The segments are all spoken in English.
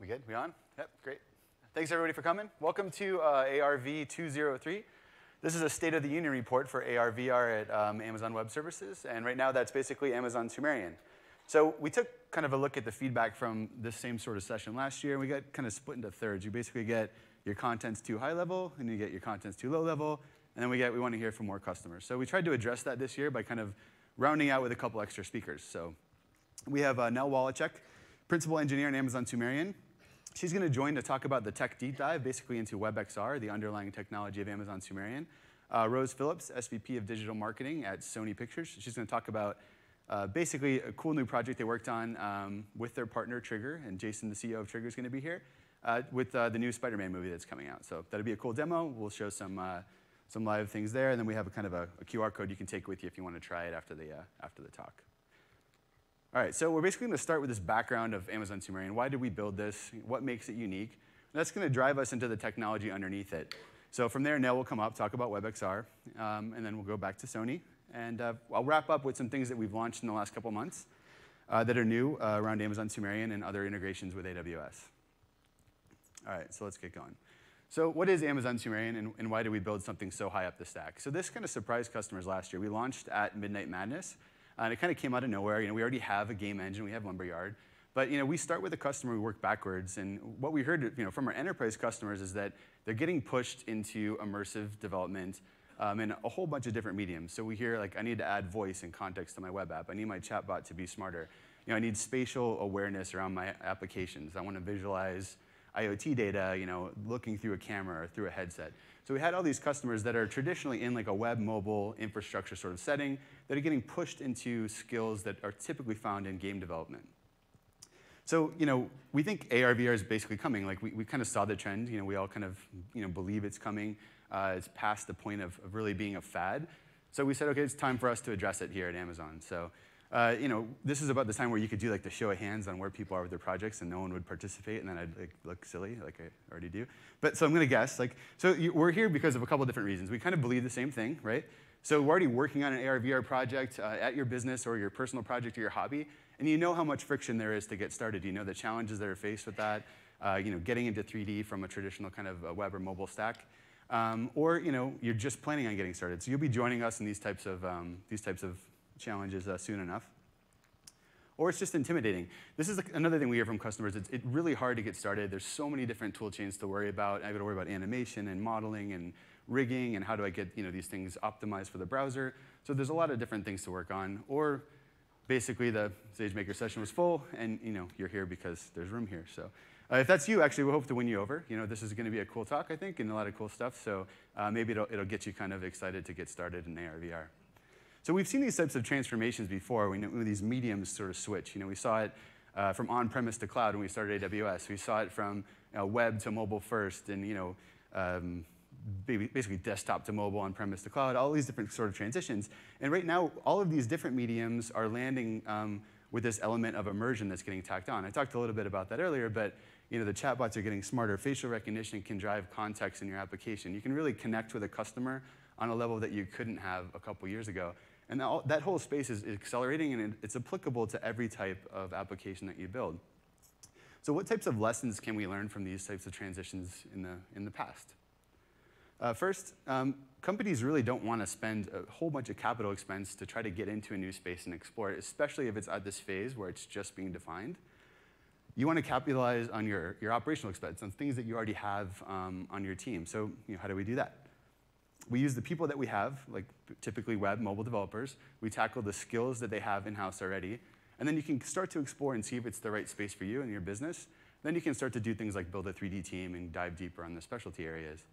We good? We on? Yep, great. Thanks everybody for coming. Welcome to uh, ARV 203. This is a State of the Union report for AR/VR at um, Amazon Web Services, and right now that's basically Amazon Sumerian. So we took kind of a look at the feedback from this same sort of session last year, and we got kind of split into thirds. You basically get your content's too high level, and you get your content's too low level, and then we get we want to hear from more customers. So we tried to address that this year by kind of rounding out with a couple extra speakers. So we have uh, Nell Waliczek, principal engineer in Amazon Sumerian. She's going to join to talk about the tech deep dive, basically into WebXR, the underlying technology of Amazon Sumerian. Uh, Rose Phillips, SVP of Digital Marketing at Sony Pictures. She's going to talk about uh, basically a cool new project they worked on um, with their partner Trigger, and Jason, the CEO of Trigger, is going to be here uh, with uh, the new Spider-Man movie that's coming out. So that'll be a cool demo. We'll show some uh, some live things there, and then we have a kind of a, a, QR code you can take with you if you want to try it after the uh, after the talk. All right, so we're basically going to start with this background of Amazon Sumerian. Why did we build this? What makes it unique? And that's going to drive us into the technology underneath it. So from there, Nell will come up, talk about WebXR, um, and then we'll go back to Sony. And uh, I'll wrap up with some things that we've launched in the last couple months uh, that are new uh, around Amazon Sumerian and other integrations with AWS. All right, so let's get going. So what is Amazon Sumerian and, and why did we build something so high up the stack? So this kind of surprised customers last year. We launched at Midnight Madness, and it kind of came out of nowhere. You know, we already have a game engine, we have Lumberyard, but you know, we start with the customer, we work backwards, and what we heard you know, from our enterprise customers is that they're getting pushed into immersive development um, in a whole bunch of different mediums. So we hear like, I need to add voice and context to my web app. I need my chatbot to be smarter. You know, I need spatial awareness around my applications. I want to visualize IoT data, you know, looking through a camera or through a headset. So we had all these customers that are traditionally in like a web mobile infrastructure sort of setting that are getting pushed into skills that are typically found in game development. So, you know, we think AR/VR is basically coming. Like we, we kind of saw the trend. You know, we all kind of, you know, believe it's coming. Uh, it's past the point of, of really being a fad. So we said, okay, it's time for us to address it here at Amazon. So uh, you know, this is about the time where you could do like the show of hands on where people are with their projects and no one would participate and then I'd like, look silly like I already do. But so I'm gonna guess, like, so you, we're here because of a couple of different reasons. We kind of believe the same thing, right? So we're already working on an AR VR project uh, at your business or your personal project or your hobby, and you know how much friction there is to get started. You know the challenges that are faced with that, uh, you know, getting into 3D from a traditional kind of web or mobile stack. Um, or you know, you're just planning on getting started. So you'll be joining us in these types of, um, these types of challenges uh, soon enough. Or it's just intimidating. This is another thing we hear from customers. It's, it's really hard to get started. There's so many different tool chains to worry about. I've got to worry about animation and modeling and rigging and how do I get you know, these things optimized for the browser. So there's a lot of different things to work on. Or basically the SageMaker session was full and you know, you're here because there's room here. So uh, if that's you, actually, we hope to win you over. You know, this is going to be a cool talk, I think, and a lot of cool stuff. So uh, maybe it'll, it'll get you kind of excited to get started in AR, VR. So we've seen these types of transformations before when, when these mediums sort of switch. You know, we saw it uh, from on-premise to cloud when we started AWS. We saw it from you know, web to mobile first and, you know, um, basically desktop to mobile, on-premise to cloud, all these different sort of transitions. And right now, all of these different mediums are landing um, with this element of immersion that's getting tacked on. I talked a little bit about that earlier, but you know, the chatbots are getting smarter. Facial recognition can drive context in your application. You can really connect with a customer on a level that you couldn't have a couple years ago. And that, whole space is accelerating and it's applicable to every type of application that you build. So what types of lessons can we learn from these types of transitions in the, in the past? Uh, first, um, companies really don't want to spend a whole bunch of capital expense to try to get into a new space and explore it, especially if it's at this phase where it's just being defined. You want to capitalize on your, your operational expense, on things that you already have um, on your team. So you know, how do we do that? We use the people that we have, like typically web, mobile developers. We tackle the skills that they have in-house already. And then you can start to explore and see if it's the right space for you and your business. Then you can start to do things like build a 3D team and dive deeper on the specialty areas.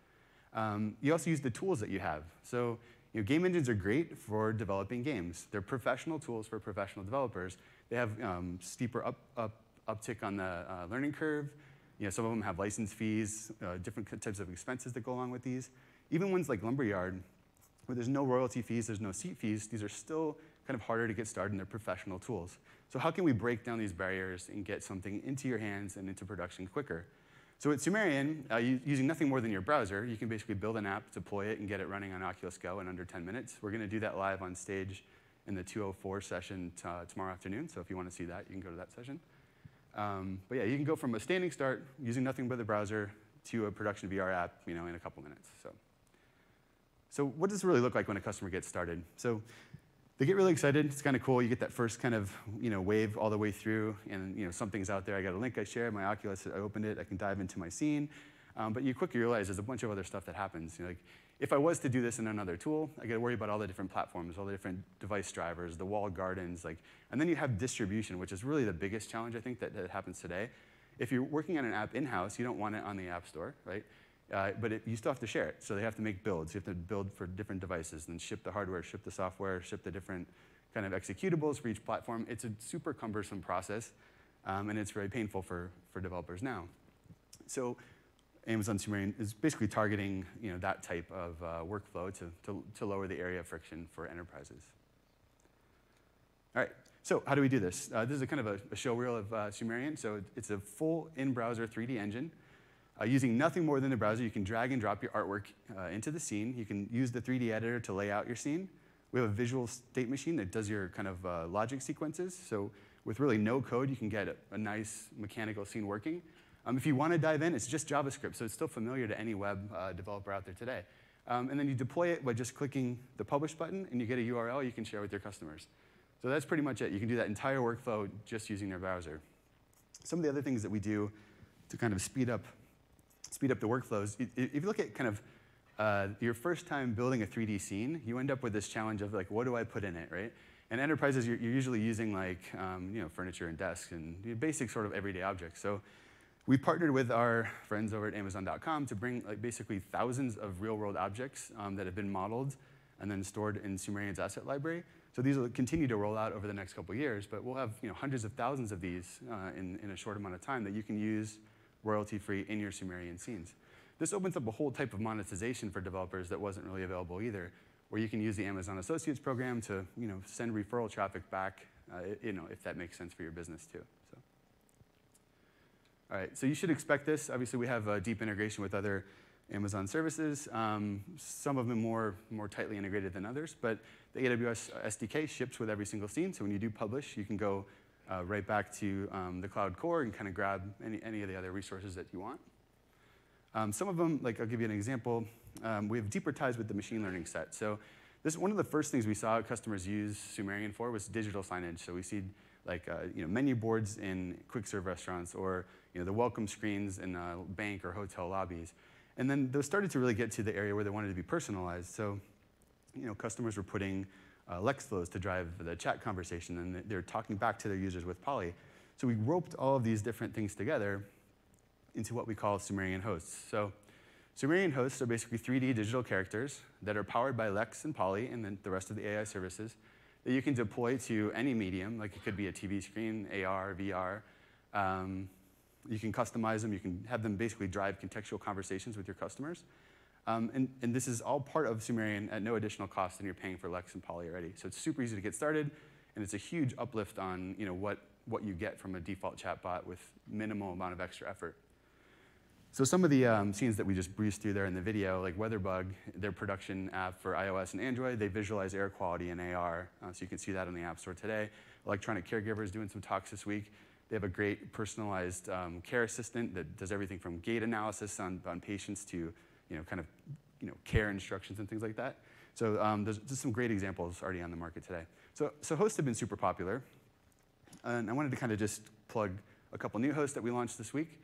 Um, you also use the tools that you have. So you know, game engines are great for developing games. They're professional tools for professional developers. They have um, steeper up, up uptick on the uh, learning curve. You know, some of them have license fees, uh, different types of expenses that go along with these. Even ones like Lumberyard, where there's no royalty fees, there's no seat fees, these are still kind of harder to get started and they're professional tools. So how can we break down these barriers and get something into your hands and into production quicker? So with Sumerian, uh, using nothing more than your browser, you can basically build an app, deploy it, and get it running on Oculus Go in under 10 minutes. We're going to do that live on stage in the 204 session uh, tomorrow afternoon. So if you want to see that, you can go to that session. Um, but yeah, you can go from a standing start using nothing but the browser to a production VR app, you know, in a couple minutes. So, so what does it really look like when a customer gets started? So they get really excited. It's kind of cool. You get that first kind of you know wave all the way through, and you know something's out there. I got a link I shared, my Oculus. I opened it. I can dive into my scene. Um, but you quickly realize there's a bunch of other stuff that happens. You know, like if I was to do this in another tool, I got to worry about all the different platforms, all the different device drivers, the walled gardens, like, and then you have distribution, which is really the biggest challenge I think that, that happens today. If you're working on an app in-house, you don't want it on the App Store, right? Uh, but it, you still have to share it. So they have to make builds. You have to build for different devices, and ship the hardware, ship the software, ship the different kind of executables for each platform. It's a super cumbersome process, um, and it's very painful for, for developers now. So Amazon Sumerian is basically targeting you know, that type of uh, workflow to, to, to, lower the area of friction for enterprises. All right, so how do we do this? Uh, this is a kind of a, a show reel of uh, Sumerian. So it's a full in-browser 3D engine. Uh, using nothing more than the browser, you can drag and drop your artwork uh, into the scene. You can use the 3D editor to lay out your scene. We have a visual state machine that does your kind of uh, logic sequences. So with really no code, you can get a, a nice mechanical scene working. Um, if you want to dive in, it's just JavaScript, so it's still familiar to any web uh, developer out there today. Um, and then you deploy it by just clicking the publish button, and you get a URL you can share with your customers. So that's pretty much it. You can do that entire workflow just using their browser. Some of the other things that we do to kind of speed up, speed up the workflows, if you look at kind of uh, your first time building a 3D scene, you end up with this challenge of like, what do I put in it, right? And enterprises, you're, you're usually using like, um, you know, furniture and desks and basic sort of everyday objects. So we partnered with our friends over at Amazon.com to bring like basically thousands of real-world objects um, that have been modeled and then stored in Sumerian's asset library. So these will continue to roll out over the next couple years, but we'll have you know, hundreds of thousands of these uh, in, in a short amount of time that you can use royalty-free in your Sumerian scenes. This opens up a whole type of monetization for developers that wasn't really available either, where you can use the Amazon Associates program to you know, send referral traffic back, uh, you know, if that makes sense for your business too. So. All right, so you should expect this. Obviously, we have a deep integration with other Amazon services, um, some of them more, more tightly integrated than others, but the AWS SDK ships with every single scene, so when you do publish, you can go uh, right back to um, the cloud core and kind of grab any, any of the other resources that you want. Um, some of them, like I'll give you an example, um, we have deeper ties with the machine learning set. So this one of the first things we saw customers use Sumerian for was digital signage. So we see like uh, you know, menu boards in quick serve restaurants or you know, the welcome screens in a bank or hotel lobbies. And then those started to really get to the area where they wanted to be personalized. So you know, customers were putting uh, Lex flows to drive the chat conversation, and they're talking back to their users with Polly. So we roped all of these different things together into what we call Sumerian hosts. So Sumerian hosts are basically 3D digital characters that are powered by Lex and Polly and then the rest of the AI services that you can deploy to any medium, like it could be a TV screen, AR, VR. Um, you can customize them. You can have them basically drive contextual conversations with your customers. Um, and, and, this is all part of Sumerian at no additional cost, and you're paying for Lex and Polly already. So it's super easy to get started, and it's a huge uplift on you know, what, what you get from a default chatbot with minimal amount of extra effort. So some of the um, scenes that we just breezed through there in the video, like WeatherBug, their production app for iOS and Android, they visualize air quality in AR. Uh, so you can see that in the App Store today. Electronic Caregiver is doing some talks this week. They have a great personalized um, care assistant that does everything from gait analysis on, on patients to you know, kind of you know, care instructions and things like that. So um, there's just some great examples already on the market today. So, so hosts have been super popular. And I wanted to kind of just plug a couple new hosts that we launched this week.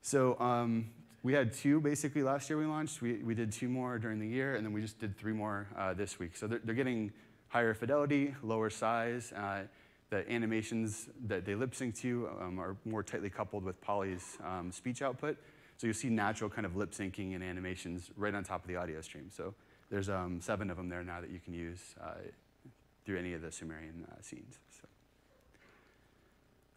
So um, we had two basically last year we launched. We, we did two more during the year, and then we just did three more uh, this week. So they're, they're, getting higher fidelity, lower size. Uh, the animations that they lip sync to um, are more tightly coupled with Polly's um, speech output. So you'll see natural kind of lip syncing and animations right on top of the audio stream. So there's um, seven of them there now that you can use uh, through any of the Sumerian uh, scenes. So.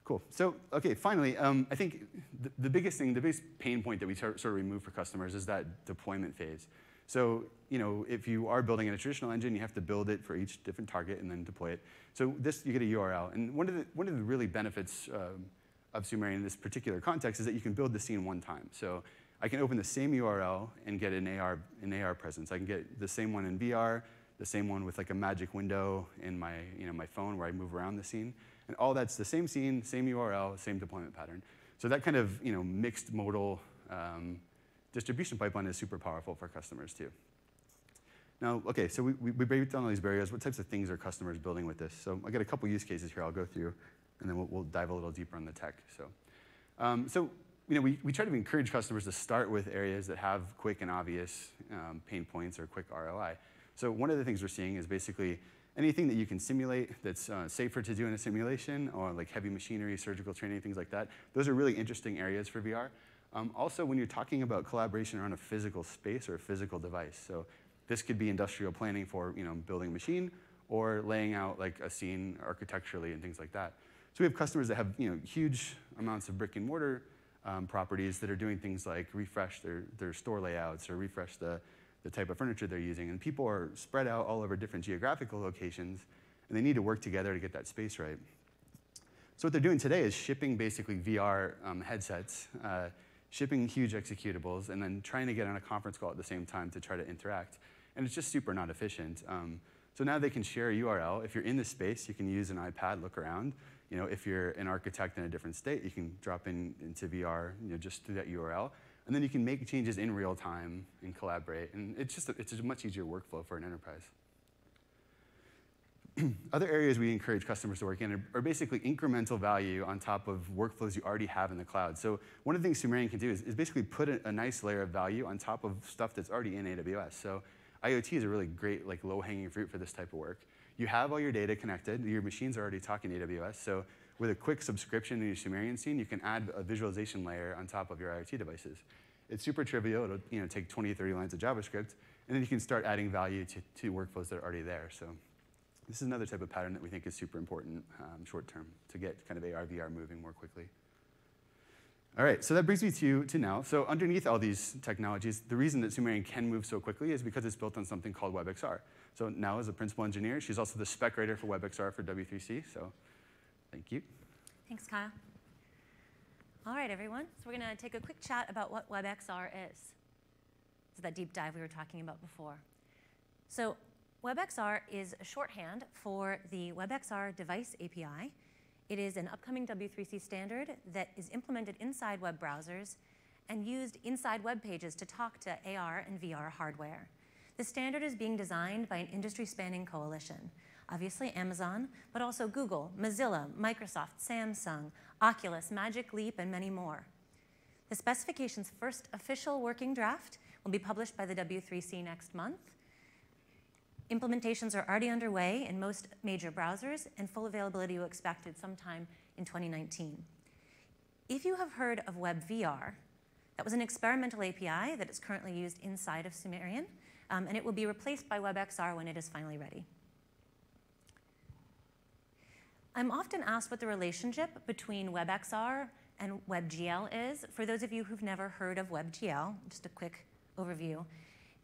Cool. So, okay, finally, um, I think the, the, biggest thing, the biggest pain point that we sort of remove for customers is that deployment phase. So, you know, if you are building in a traditional engine, you have to build it for each different target and then deploy it. So this, you get a URL. And one of the, one of the really benefits um, of Sumerian in this particular context is that you can build the scene one time. So I can open the same URL and get an AR, an AR presence. I can get the same one in VR, the same one with like a magic window in my, you know, my phone where I move around the scene. And all that's the same scene, same URL, same deployment pattern. So that kind of you know, mixed modal um, distribution pipeline is super powerful for customers too. Now, okay, so we, we, we break down all these barriers. What types of things are customers building with this? So I got a couple use cases here I'll go through, and then we'll, we'll dive a little deeper on the tech. So, um, so you know, we, we try to encourage customers to start with areas that have quick and obvious um, pain points or quick ROI. So one of the things we're seeing is basically anything that you can simulate that's uh, safer to do in a simulation, or like heavy machinery, surgical training, things like that. Those are really interesting areas for VR. Um, also, when you're talking about collaboration around a physical space or a physical device. So this could be industrial planning for you know, building a machine or laying out like a scene architecturally and things like that. So we have customers that have you know, huge amounts of brick and mortar um, properties that are doing things like refresh their, their store layouts or refresh the, the type of furniture they're using. And people are spread out all over different geographical locations, and they need to work together to get that space right. So what they're doing today is shipping basically VR um, headsets, uh, shipping huge executables, and then trying to get on a conference call at the same time to try to interact and it's just super not efficient. Um, so now they can share a URL. If you're in the space, you can use an iPad, look around. You know, if you're an architect in a different state, you can drop in into VR, you know, just through that URL, and then you can make changes in real time and collaborate. And it's just a, it's a much easier workflow for an enterprise. Other areas we encourage customers to work in are, basically incremental value on top of workflows you already have in the cloud. So one of the things Sumerian can do is, is basically put a, a nice layer of value on top of stuff that's already in AWS. So IoT is a really great like low-hanging fruit for this type of work. You have all your data connected. Your machines are already talking to AWS. So with a quick subscription to your Sumerian scene, you can add a visualization layer on top of your IoT devices. It's super trivial. It'll you know, take 20, 30 lines of JavaScript, and then you can start adding value to, to workflows that are already there. So this is another type of pattern that we think is super important um, short term to get kind of AR, VR moving more quickly. All right, so that brings me to, to Nell. So underneath all these technologies, the reason that Sumerian can move so quickly is because it's built on something called WebXR. So Nell as a principal engineer, she's also the spec writer for WebXR for W3C, so thank you. Thanks, Kyle. All right, everyone, so we're gonna take a quick chat about what WebXR is. So that deep dive we were talking about before. So WebXR is a shorthand for the WebXR Device API, it is an upcoming W3C standard that is implemented inside web browsers and used inside web pages to talk to AR and VR hardware. The standard is being designed by an industry-spanning coalition. Obviously Amazon, but also Google, Mozilla, Microsoft, Samsung, Oculus, Magic Leap, and many more. The specification's first official working draft will be published by the W3C next month, Implementations are already underway in most major browsers, and full availability is expected sometime in 2019. If you have heard of WebVR, that was an experimental API that is currently used inside of Sumerian, um, and it will be replaced by WebXR when it is finally ready. I'm often asked what the relationship between WebXR and WebGL is. For those of you who've never heard of WebGL, just a quick overview.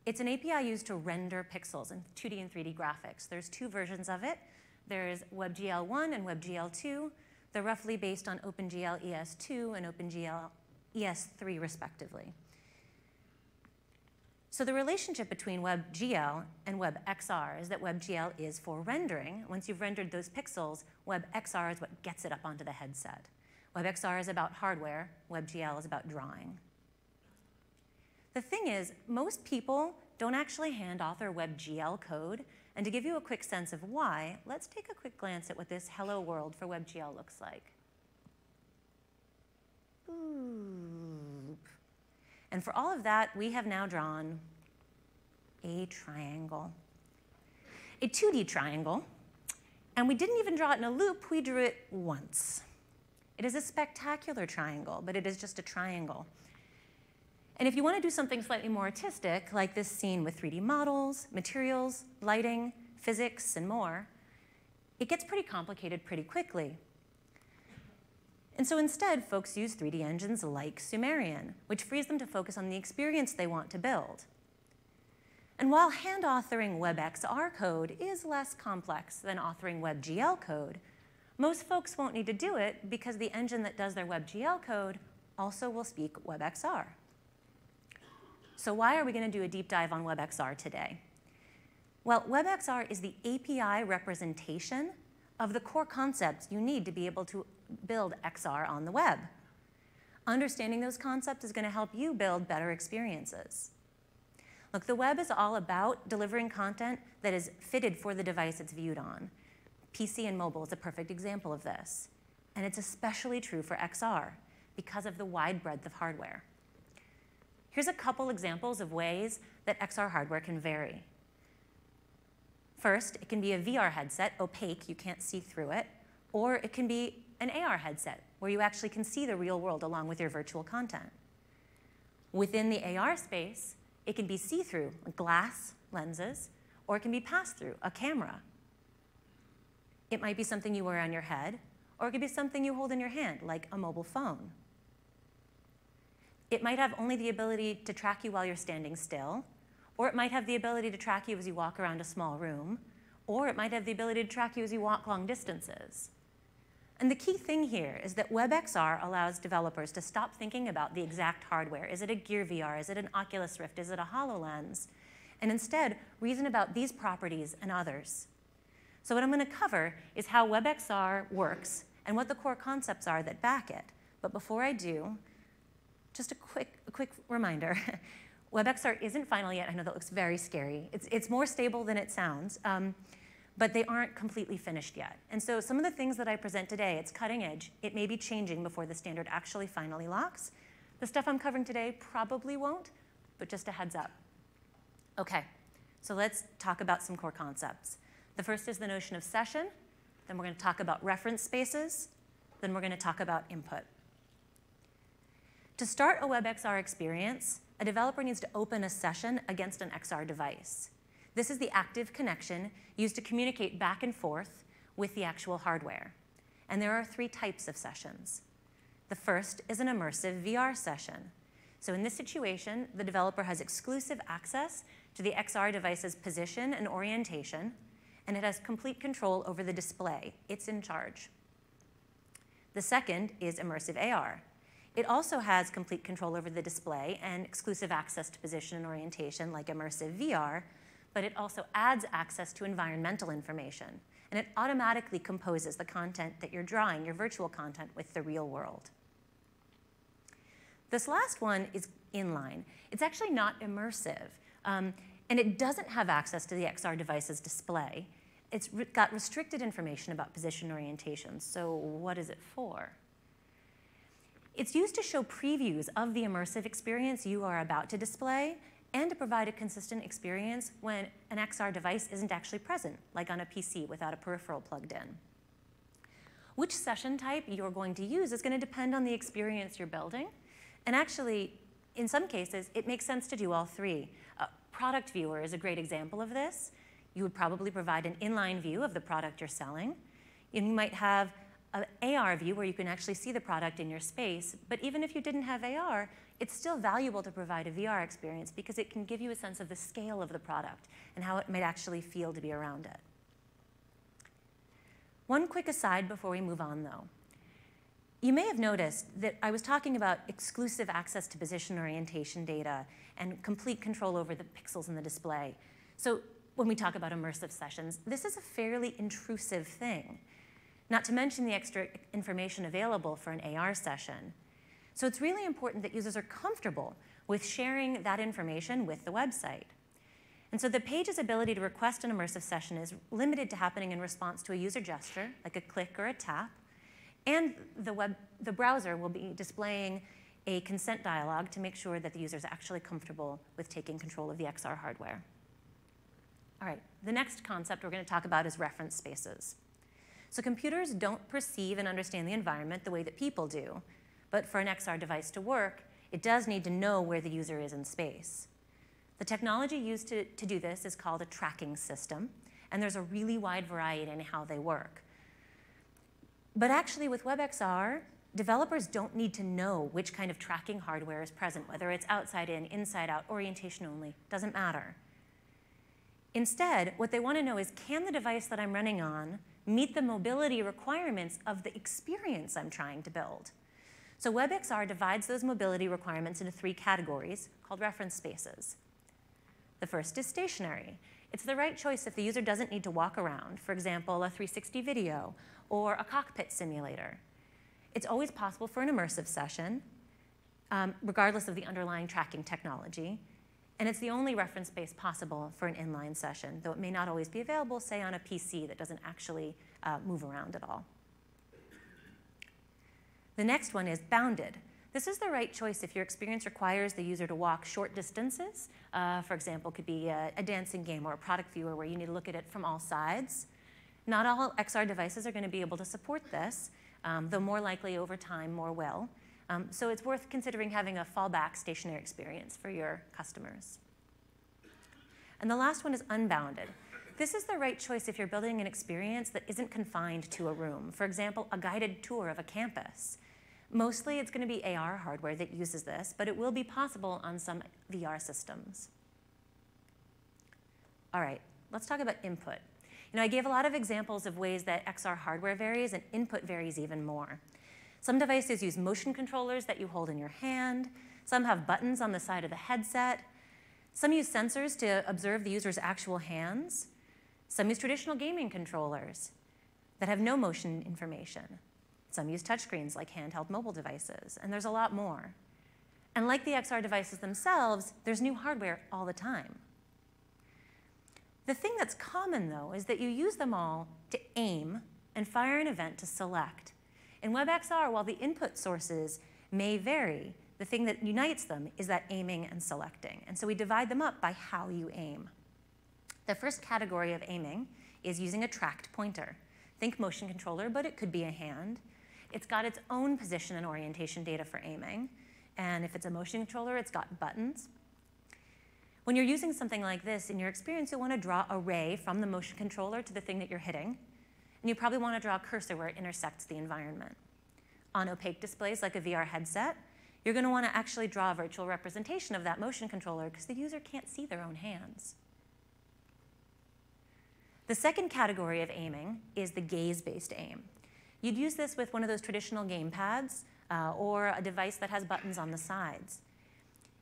It's an API used to render pixels in 2D and 3D graphics. There's two versions of it. There's WebGL1 and WebGL2. They're roughly based on OpenGL ES2 and OpenGL ES3 respectively. So the relationship between WebGL and WebXR is that WebGL is for rendering. Once you've rendered those pixels, WebXR is what gets it up onto the headset. WebXR is about hardware, WebGL is about drawing. The thing is, most people don't actually hand author WebGL code. And to give you a quick sense of why, let's take a quick glance at what this hello world for WebGL looks like. And for all of that, we have now drawn a triangle. A 2D triangle. And we didn't even draw it in a loop, we drew it once. It is a spectacular triangle, but it is just a triangle. And if you want to do something slightly more artistic, like this scene with 3D models, materials, lighting, physics, and more, it gets pretty complicated pretty quickly. And so instead, folks use 3D engines like Sumerian, which frees them to focus on the experience they want to build. And while hand authoring WebXR code is less complex than authoring WebGL code, most folks won't need to do it because the engine that does their WebGL code also will speak WebXR. So why are we going to do a deep dive on WebXR today? Well, WebXR is the API representation of the core concepts you need to be able to build XR on the web. Understanding those concepts is going to help you build better experiences. Look, the web is all about delivering content that is fitted for the device it's viewed on. PC and mobile is a perfect example of this. And it's especially true for XR because of the wide breadth of hardware. Here's a couple examples of ways that XR hardware can vary. First, it can be a VR headset, opaque, you can't see through it, or it can be an AR headset, where you actually can see the real world along with your virtual content. Within the AR space, it can be see-through, glass lenses, or it can be pass-through, a camera. It might be something you wear on your head, or it could be something you hold in your hand, like a mobile phone. It might have only the ability to track you while you're standing still, or it might have the ability to track you as you walk around a small room, or it might have the ability to track you as you walk long distances. And the key thing here is that WebXR allows developers to stop thinking about the exact hardware. Is it a Gear VR? Is it an Oculus Rift? Is it a HoloLens? And instead, reason about these properties and others. So what I'm going to cover is how WebXR works and what the core concepts are that back it. But before I do, just a quick, a quick reminder. WebXR isn't final yet. I know that looks very scary. It's, it's more stable than it sounds. Um, but they aren't completely finished yet. And so some of the things that I present today, it's cutting edge. It may be changing before the standard actually finally locks. The stuff I'm covering today probably won't, but just a heads up. Okay, so let's talk about some core concepts. The first is the notion of session. Then we're going to talk about reference spaces. Then we're going to talk about input. To start a WebXR experience, a developer needs to open a session against an XR device. This is the active connection used to communicate back and forth with the actual hardware. And there are three types of sessions. The first is an immersive VR session. So in this situation, the developer has exclusive access to the XR device's position and orientation, and it has complete control over the display. It's in charge. The second is immersive AR. It also has complete control over the display and exclusive access to position and orientation like immersive VR, but it also adds access to environmental information. And it automatically composes the content that you're drawing, your virtual content, with the real world. This last one is inline. It's actually not immersive. Um, and it doesn't have access to the XR device's display. It's re got restricted information about position orientation. So what is it for? It's used to show previews of the immersive experience you are about to display and to provide a consistent experience when an XR device isn't actually present, like on a PC without a peripheral plugged in. Which session type you're going to use is going to depend on the experience you're building. And actually, in some cases, it makes sense to do all three. A product viewer is a great example of this. You would probably provide an inline view of the product you're selling. You might have an AR view where you can actually see the product in your space. But even if you didn't have AR, it's still valuable to provide a VR experience because it can give you a sense of the scale of the product and how it might actually feel to be around it. One quick aside before we move on, though. You may have noticed that I was talking about exclusive access to position orientation data and complete control over the pixels in the display. So when we talk about immersive sessions, this is a fairly intrusive thing, not to mention the extra information available for an AR session. So it's really important that users are comfortable with sharing that information with the website. And so the page's ability to request an immersive session is limited to happening in response to a user gesture, like a click or a tap, and the, web, the browser will be displaying a consent dialog to make sure that the user is actually comfortable with taking control of the XR hardware. All right, the next concept we're going to talk about is reference spaces. So computers don't perceive and understand the environment the way that people do. But for an XR device to work, it does need to know where the user is in space. The technology used to, to do this is called a tracking system, and there's a really wide variety in how they work. But actually, with WebXR, developers don't need to know which kind of tracking hardware is present, whether it's outside in, inside out, orientation only, doesn't matter. Instead, what they want to know is can the device that I'm running on meet the mobility requirements of the experience I'm trying to build? So WebXR divides those mobility requirements into three categories called reference spaces. The first is stationary. It's the right choice if the user doesn't need to walk around, for example, a 360 video or a cockpit simulator. It's always possible for an immersive session, um, regardless of the underlying tracking technology. And it's the only reference space possible for an inline session, though it may not always be available, say, on a PC that doesn't actually uh, move around at all. The next one is bounded. This is the right choice if your experience requires the user to walk short distances. Uh, for example, could be a, a, dancing game or a product viewer where you need to look at it from all sides. Not all XR devices are going to be able to support this, um, though more likely over time, more will. Um, so it's worth considering having a fallback stationary experience for your customers. And the last one is unbounded. This is the right choice if you're building an experience that isn't confined to a room. For example, a guided tour of a campus. Mostly it's going to be AR hardware that uses this, but it will be possible on some VR systems. All right, let's talk about input. You know, I gave a lot of examples of ways that XR hardware varies and input varies even more. Some devices use motion controllers that you hold in your hand. Some have buttons on the side of the headset. Some use sensors to observe the user's actual hands. Some use traditional gaming controllers that have no motion information. Some use touchscreens like handheld mobile devices, and there's a lot more. And like the XR devices themselves, there's new hardware all the time. The thing that's common, though, is that you use them all to aim and fire an event to select. In WebXR, while the input sources may vary, the thing that unites them is that aiming and selecting. And so we divide them up by how you aim. The first category of aiming is using a tracked pointer. Think motion controller, but it could be a hand. It's got its own position and orientation data for aiming. And if it's a motion controller, it's got buttons. When you're using something like this, in your experience, you'll want to draw a ray from the motion controller to the thing that you're hitting. And you probably want to draw a cursor where it intersects the environment. On opaque displays like a VR headset, you're going to want to actually draw a virtual representation of that motion controller because the user can't see their own hands. The second category of aiming is the gaze-based aim. You'd use this with one of those traditional game pads uh, or a device that has buttons on the sides.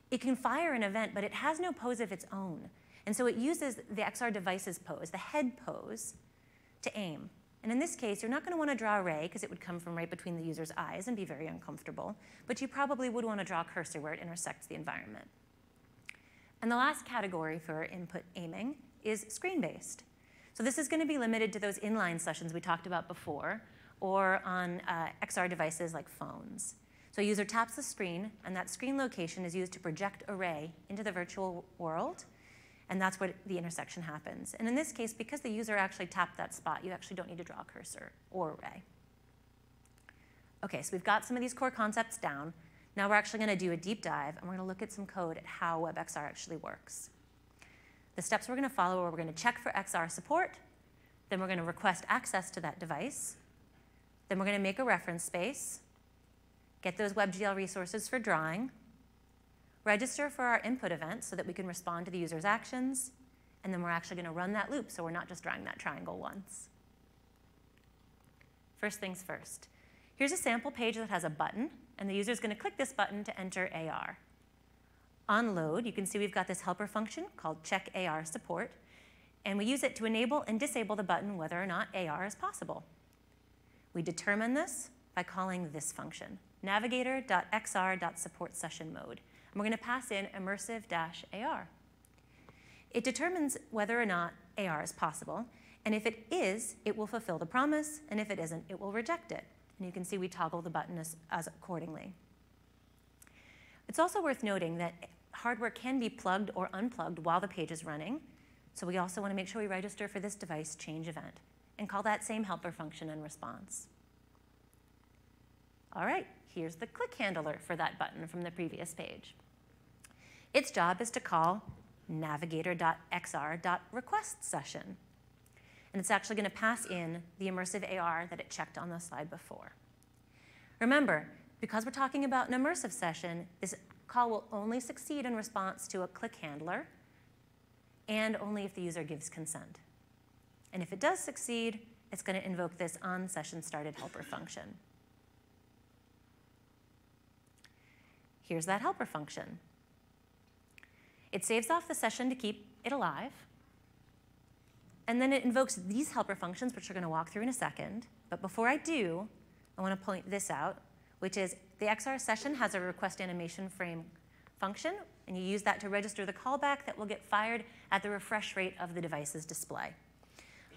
It can fire an event, but it has no pose of its own. And so it uses the XR device's pose, the head pose, to aim. And in this case, you're not going to want to draw a ray because it would come from right between the user's eyes and be very uncomfortable. But you probably would want to draw a cursor where it intersects the environment. And the last category for input aiming is screen-based. So this is going to be limited to those inline sessions we talked about before, or on uh, XR devices like phones. So a user taps the screen, and that screen location is used to project a ray into the virtual world, and that's where the intersection happens. And in this case, because the user actually tapped that spot, you actually don't need to draw a cursor or a ray. Okay, so we've got some of these core concepts down. Now we're actually going to do a deep dive, and we're going to look at some code at how WebXR actually works. The steps we're going to follow are we're going to check for XR support, then we're going to request access to that device, then we're going to make a reference space, get those WebGL resources for drawing, register for our input event so that we can respond to the user's actions, and then we're actually going to run that loop so we're not just drawing that triangle once. First things first. Here's a sample page that has a button, and the user is going to click this button to enter AR. On load, you can see we've got this helper function called check AR support, and we use it to enable and disable the button whether or not AR is possible. We determine this by calling this function, navigator.xr.supportSessionMode. And we're going to pass in immersive-AR. It determines whether or not AR is possible, and if it is, it will fulfill the promise, and if it isn't, it will reject it. And you can see we toggle the button as, as accordingly. It's also worth noting that hardware can be plugged or unplugged while the page is running, so we also want to make sure we register for this device change event and call that same helper function in response. All right, here's the click handler for that button from the previous page. Its job is to call navigator.xr.requestSession. And it's actually going to pass in the immersive AR that it checked on the slide before. Remember, because we're talking about an immersive session, this call will only succeed in response to a click handler and only if the user gives consent. And if it does succeed, it's going to invoke this on session started helper function. Here's that helper function. It saves off the session to keep it alive. And then it invokes these helper functions, which we're going to walk through in a second. But before I do, I want to point this out, which is the XR session has a request animation frame function, and you use that to register the callback that will get fired at the refresh rate of the device's display.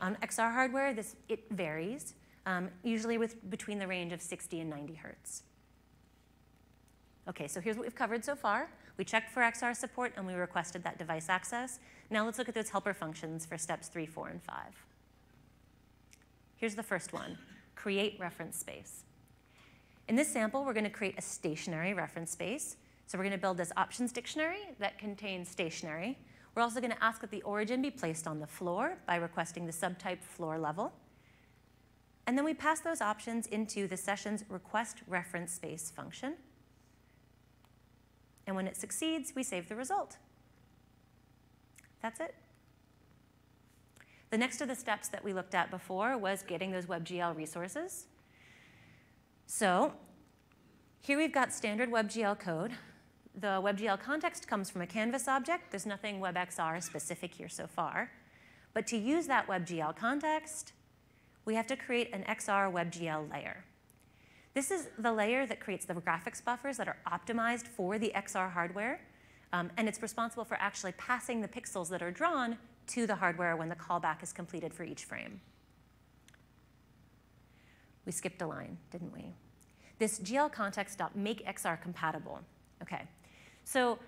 On XR hardware, this, it varies, um, usually with between the range of 60 and 90 hertz. Okay, so here's what we've covered so far. We checked for XR support and we requested that device access. Now let's look at those helper functions for steps three, four, and five. Here's the first one, create reference space. In this sample, we're gonna create a stationary reference space. So we're gonna build this options dictionary that contains stationary. We're also gonna ask that the origin be placed on the floor by requesting the subtype floor level. And then we pass those options into the session's request reference space function. And when it succeeds, we save the result. That's it. The next of the steps that we looked at before was getting those WebGL resources. So here we've got standard WebGL code. The WebGL context comes from a Canvas object. There's nothing WebXR specific here so far. But to use that WebGL context, we have to create an XR WebGL layer. This is the layer that creates the graphics buffers that are optimized for the XR hardware, um, and it's responsible for actually passing the pixels that are drawn to the hardware when the callback is completed for each frame. We skipped a line, didn't we? This GL context make XR compatible. Okay, so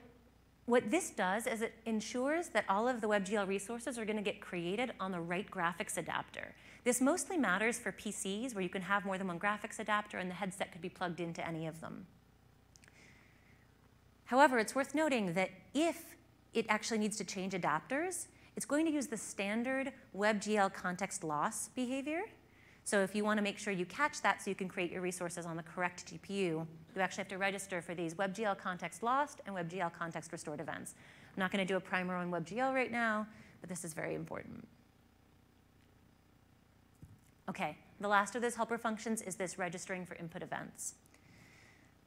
what this does is it ensures that all of the WebGL resources are going to get created on the right graphics adapter. This mostly matters for PCs where you can have more than one graphics adapter and the headset could be plugged into any of them. However, it's worth noting that if it actually needs to change adapters, it's going to use the standard WebGL context loss behavior. So if you want to make sure you catch that so you can create your resources on the correct GPU, you actually have to register for these WebGL context lost and WebGL context restored events. I'm not going to do a primer on WebGL right now, but this is very important. Okay, the last of those helper functions is this registering for input events.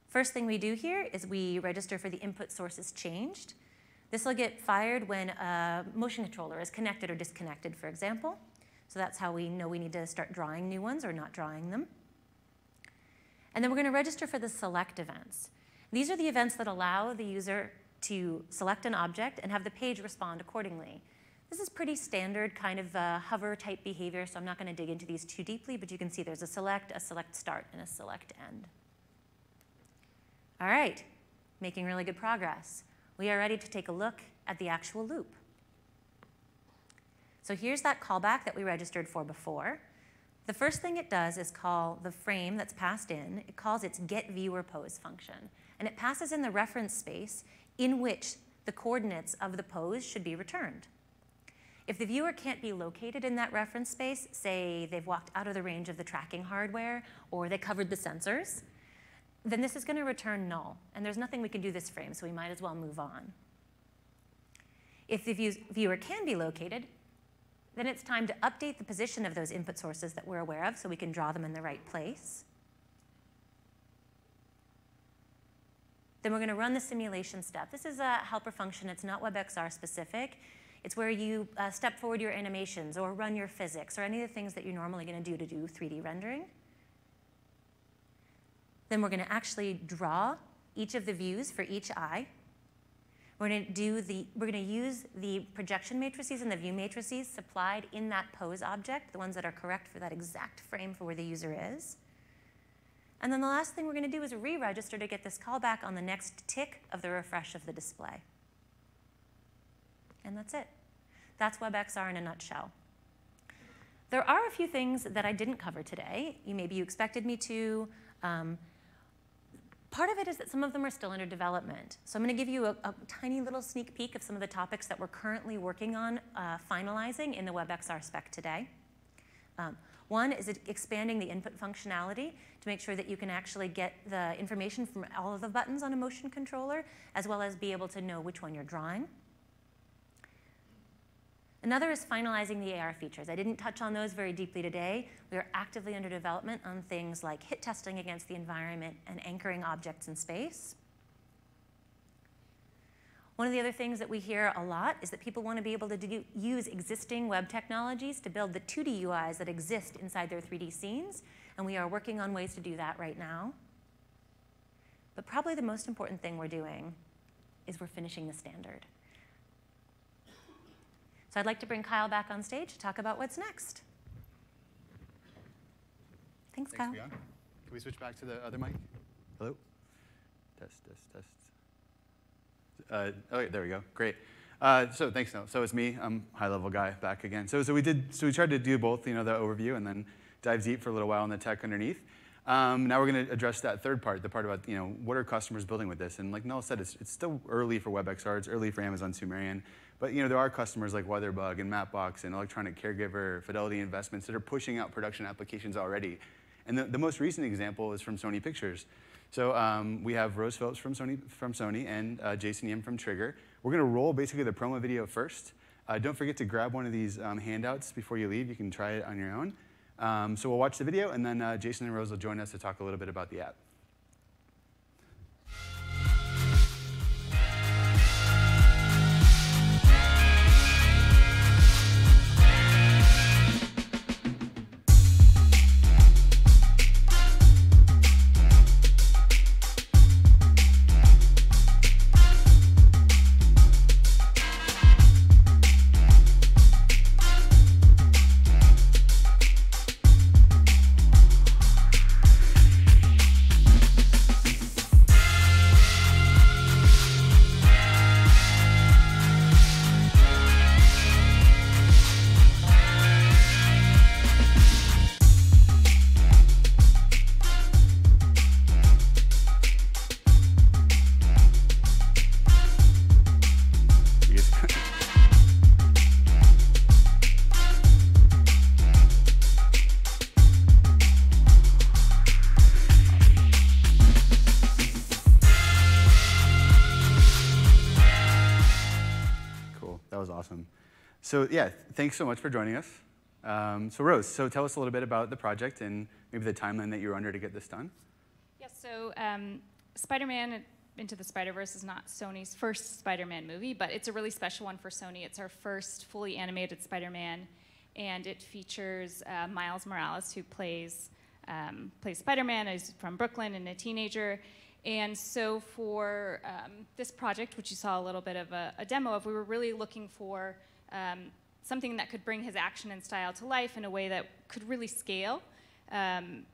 First thing we do here is we register for the input sources changed. This will get fired when a motion controller is connected or disconnected, for example. So that's how we know we need to start drawing new ones or not drawing them. And then we're going to register for the select events. These are the events that allow the user to select an object and have the page respond accordingly. This is pretty standard kind of uh, hover type behavior, so I'm not going to dig into these too deeply, but you can see there's a select, a select start, and a select end. All right, making really good progress. We are ready to take a look at the actual loop. So here's that callback that we registered for before. The first thing it does is call the frame that's passed in, it calls its getViewerPose function. And it passes in the reference space in which the coordinates of the pose should be returned. If the viewer can't be located in that reference space, say they've walked out of the range of the tracking hardware or they covered the sensors, then this is going to return null. And there's nothing we can do this frame, so we might as well move on. If the viewer can be located, then it's time to update the position of those input sources that we're aware of so we can draw them in the right place. Then we're going to run the simulation step. This is a helper function. It's not WebXR specific. It's where you uh, step forward your animations or run your physics or any of the things that you're normally going to do to do 3D rendering. Then we're going to actually draw each of the views for each eye. We're going to do the, we're going to use the projection matrices and the view matrices supplied in that pose object, the ones that are correct for that exact frame for where the user is. And then the last thing we're going to do is re-register to get this callback on the next tick of the refresh of the display. And that's it. That's WebXR in a nutshell. There are a few things that I didn't cover today. You, maybe you expected me to. Um, Part of it is that some of them are still under development. So I'm going to give you a, a, tiny little sneak peek of some of the topics that we're currently working on uh, finalizing in the WebXR spec today. Um, one is expanding the input functionality to make sure that you can actually get the information from all of the buttons on a motion controller, as well as be able to know which one you're drawing. Another is finalizing the AR features. I didn't touch on those very deeply today. We are actively under development on things like hit testing against the environment and anchoring objects in space. One of the other things that we hear a lot is that people want to be able to do, use existing web technologies to build the 2D UIs that exist inside their 3D scenes, and we are working on ways to do that right now. But probably the most important thing we're doing is we're finishing the standard. So I'd like to bring Kyle back on stage to talk about what's next. Thanks, Thanks, Kyle. Bianca. Can we switch back to the other mic? Hello? Test, test, test. Uh, oh, there we go. Great. Uh, so thanks, Noah. So it's me. I'm high-level guy back again. So, so we did. So we tried to do both, you know, the overview and then dive deep for a little while on the tech underneath. Um, now we're going to address that third part, the part about, you know, what are customers building with this? And like Nell said, it's, it's still early for WebXR. It's early for Amazon Sumerian. But, you know, there are customers like WeatherBug and Mapbox and Electronic Caregiver, Fidelity Investments that are pushing out production applications already. And the, the most recent example is from Sony Pictures. So um, we have Rose Phillips from Sony, from Sony and uh, Jason Yim from Trigger. We're going to roll basically the promo video first. Uh, don't forget to grab one of these um, handouts before you leave. You can try it on your own. Um, so we'll watch the video, and then uh, Jason and Rose will join us to talk a little bit about the app. Thanks so much for joining us. Um, so Rose, so tell us a little bit about the project and maybe the timeline that you were under to get this done. Yes, so um, Spider Man Into the Spider Verse is not Sony's first Spider Man movie, but it's a really special one for Sony. It's our first fully animated Spider Man, and it features uh, Miles Morales, who plays, um, plays Spider Man, is from Brooklyn and a teenager. And so for um, this project, which you saw a little bit of a, a demo of, we were really looking for um, something that could bring his action and style to life in a way that could really scale. Um,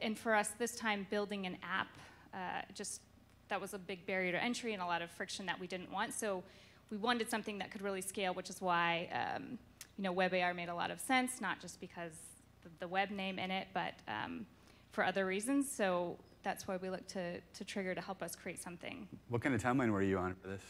and for us this time building an app uh, just that was a big barrier to entry and a lot of friction that we didn't want so we wanted something that could really scale which is why um, you know WebAR made a lot of sense not just because the, the web name in it but um, for other reasons so that's why we looked to, to trigger to help us create something What kind of timeline were you on for this?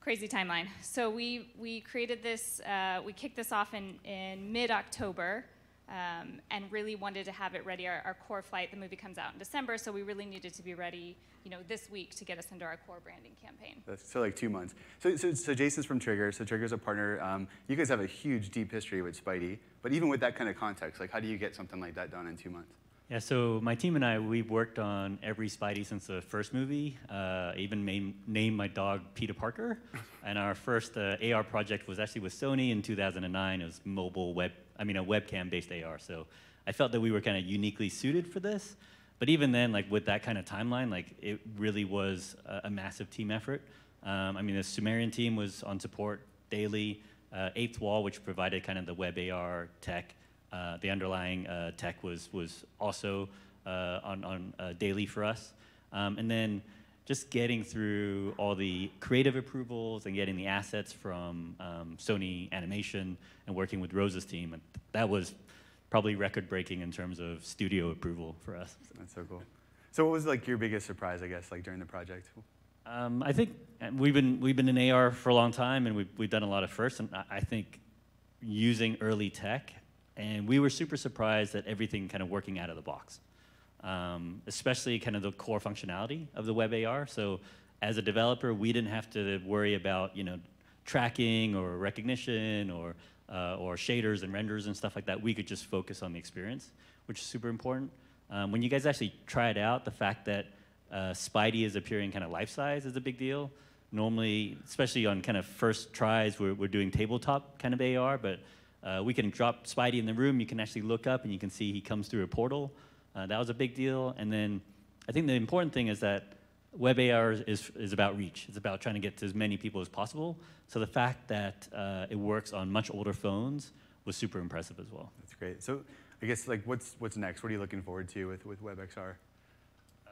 Crazy timeline. So we we created this. Uh, we kicked this off in in mid October. Um, and really wanted to have it ready. Our, our core flight, the movie comes out in December, so we really needed to be ready, you know, this week to get us into our core branding campaign. So like two months. So, so, so Jason's from Trigger. So Trigger's a partner. Um, you guys have a huge, deep history with Spidey. But even with that kind of context, like how do you get something like that done in two months? Yeah, so my team and I, we've worked on every Spidey since the first movie. Uh, I even named my dog Peter Parker. and our first uh, AR project was actually with Sony in 2009. It was mobile web, I mean, a webcam-based AR. So I felt that we were kind of uniquely suited for this. But even then, like with that kind of timeline, like it really was a, a massive team effort. Um, I mean, the Sumerian team was on support daily. Uh, Eighth Wall, which provided kind of the web AR tech, uh, the underlying uh, tech was was also uh, on on uh, daily for us, um, and then just getting through all the creative approvals and getting the assets from um, Sony Animation and working with Rose's team, and that was probably record breaking in terms of studio approval for us. That's so cool. So what was like your biggest surprise, I guess, like during the project? Um, I think uh, we've been we've been in AR for a long time, and we've we've done a lot of firsts. And I, I think using early tech, and we were super surprised at everything kind of working out of the box, um, especially kind of the core functionality of the web AR. So as a developer, we didn't have to worry about you know tracking or recognition or uh, or shaders and renders and stuff like that. We could just focus on the experience, which is super important. Um, when you guys actually try it out, the fact that uh, Spidey is appearing kind of life size is a big deal. normally, especially on kind of first tries, we're, we're doing tabletop kind of AR, but uh, we can drop Spidey in the room. You can actually look up and you can see he comes through a portal. Uh, that was a big deal. And then I think the important thing is that web AR is, is about reach. It's about trying to get to as many people as possible. So the fact that uh, it works on much older phones was super impressive as well. That's great. So I guess like what's what's next? What are you looking forward to with, with WebXR?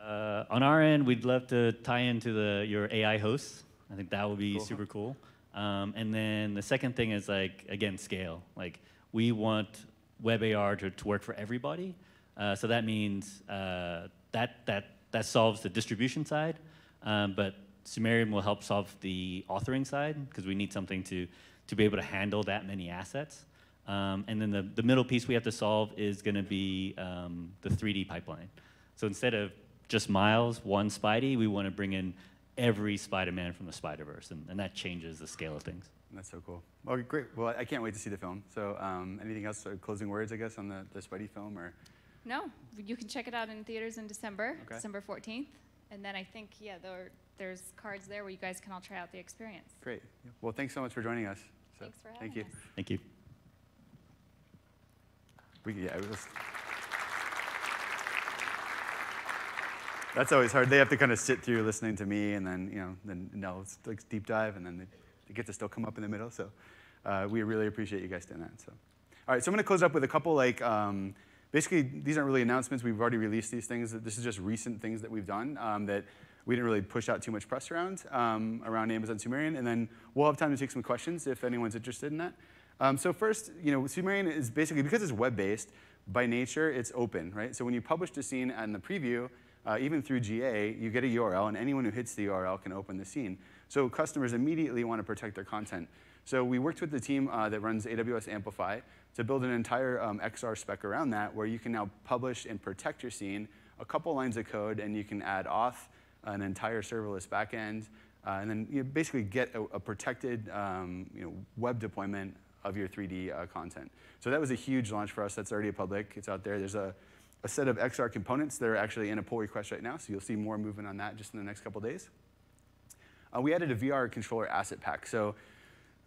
Uh, on our end, we'd love to tie into the, your AI hosts. I think that would be Cool. super cool. Um, and then the second thing is like again scale. Like we want web AR to, to work for everybody. Uh, so that means uh, that that that solves the distribution side, um, but Sumerian will help solve the authoring side because we need something to to be able to handle that many assets. Um, and then the, the middle piece we have to solve is going to be um, the 3D pipeline. So instead of just Miles, one Spidey, we want to bring in every Spider-Man from the Spider-Verse, and, and that changes the scale of things. That's so cool. Well, great. Well, I can't wait to see the film. So um, anything else? Or closing words, I guess, on the, the Spidey film or? No, you can check it out in theaters in December, Okay. December 14th. And then I think, yeah, there, there's cards there where you guys can all try out the experience. Great. Well, thanks so much for joining us. So, Thanks for Thank having you. us. Thank you. We, yeah, it was. That's always hard. They have to kind of sit through listening to me, and then you know, then Nell like deep dive, and then they, they get to still come up in the middle. So uh, we really appreciate you guys doing that. So, all right. So I'm going to close up with a couple like. Um, basically, these aren't really announcements. We've already released these things. This is just recent things that we've done um, that we didn't really push out too much press around um, around Amazon Sumerian, and then we'll have time to take some questions if anyone's interested in that. Um, so first, you know, Sumerian is basically because it's web-based by nature, it's open, right? So when you publish a scene in the preview, uh, even through GA, you get a URL, and anyone who hits the URL can open the scene. So customers immediately want to protect their content. So we worked with the team uh, that runs AWS Amplify to build an entire um, XR spec around that, where you can now publish and protect your scene, a couple lines of code, and you can add auth, an entire serverless backend, uh, and then you basically get a, a protected um, you know, web deployment of your 3D uh, content. So that was a huge launch for us. That's already public. It's out there. There's a, a set of XR components that are actually in a pull request right now, so you'll see more movement on that just in the next couple days. Uh, we added a VR controller asset pack. So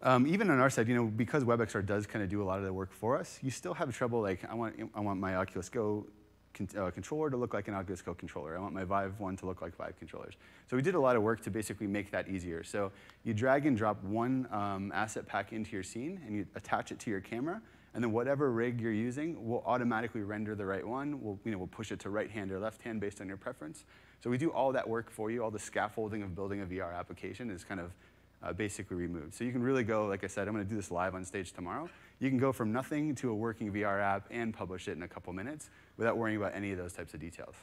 um, even on our side, you know, because WebXR does kind of do a lot of the work for us, you still have trouble. Like, I want, I want my Oculus Go con- uh, controller to look like an Oculus Go controller. I want my Vive one to look like Vive controllers. So we did a lot of work to basically make that easier. So you drag and drop one um, asset pack into your scene, and you attach it to your camera, and then whatever rig you're using will automatically render the right one. We'll, you know, we'll push it to right hand or left hand based on your preference. So we do all that work for you. All the scaffolding of building a VR application is kind of uh, basically removed. So you can really go, like I said, I'm going to do this live on stage tomorrow. You can go from nothing to a working VR app and publish it in a couple minutes without worrying about any of those types of details.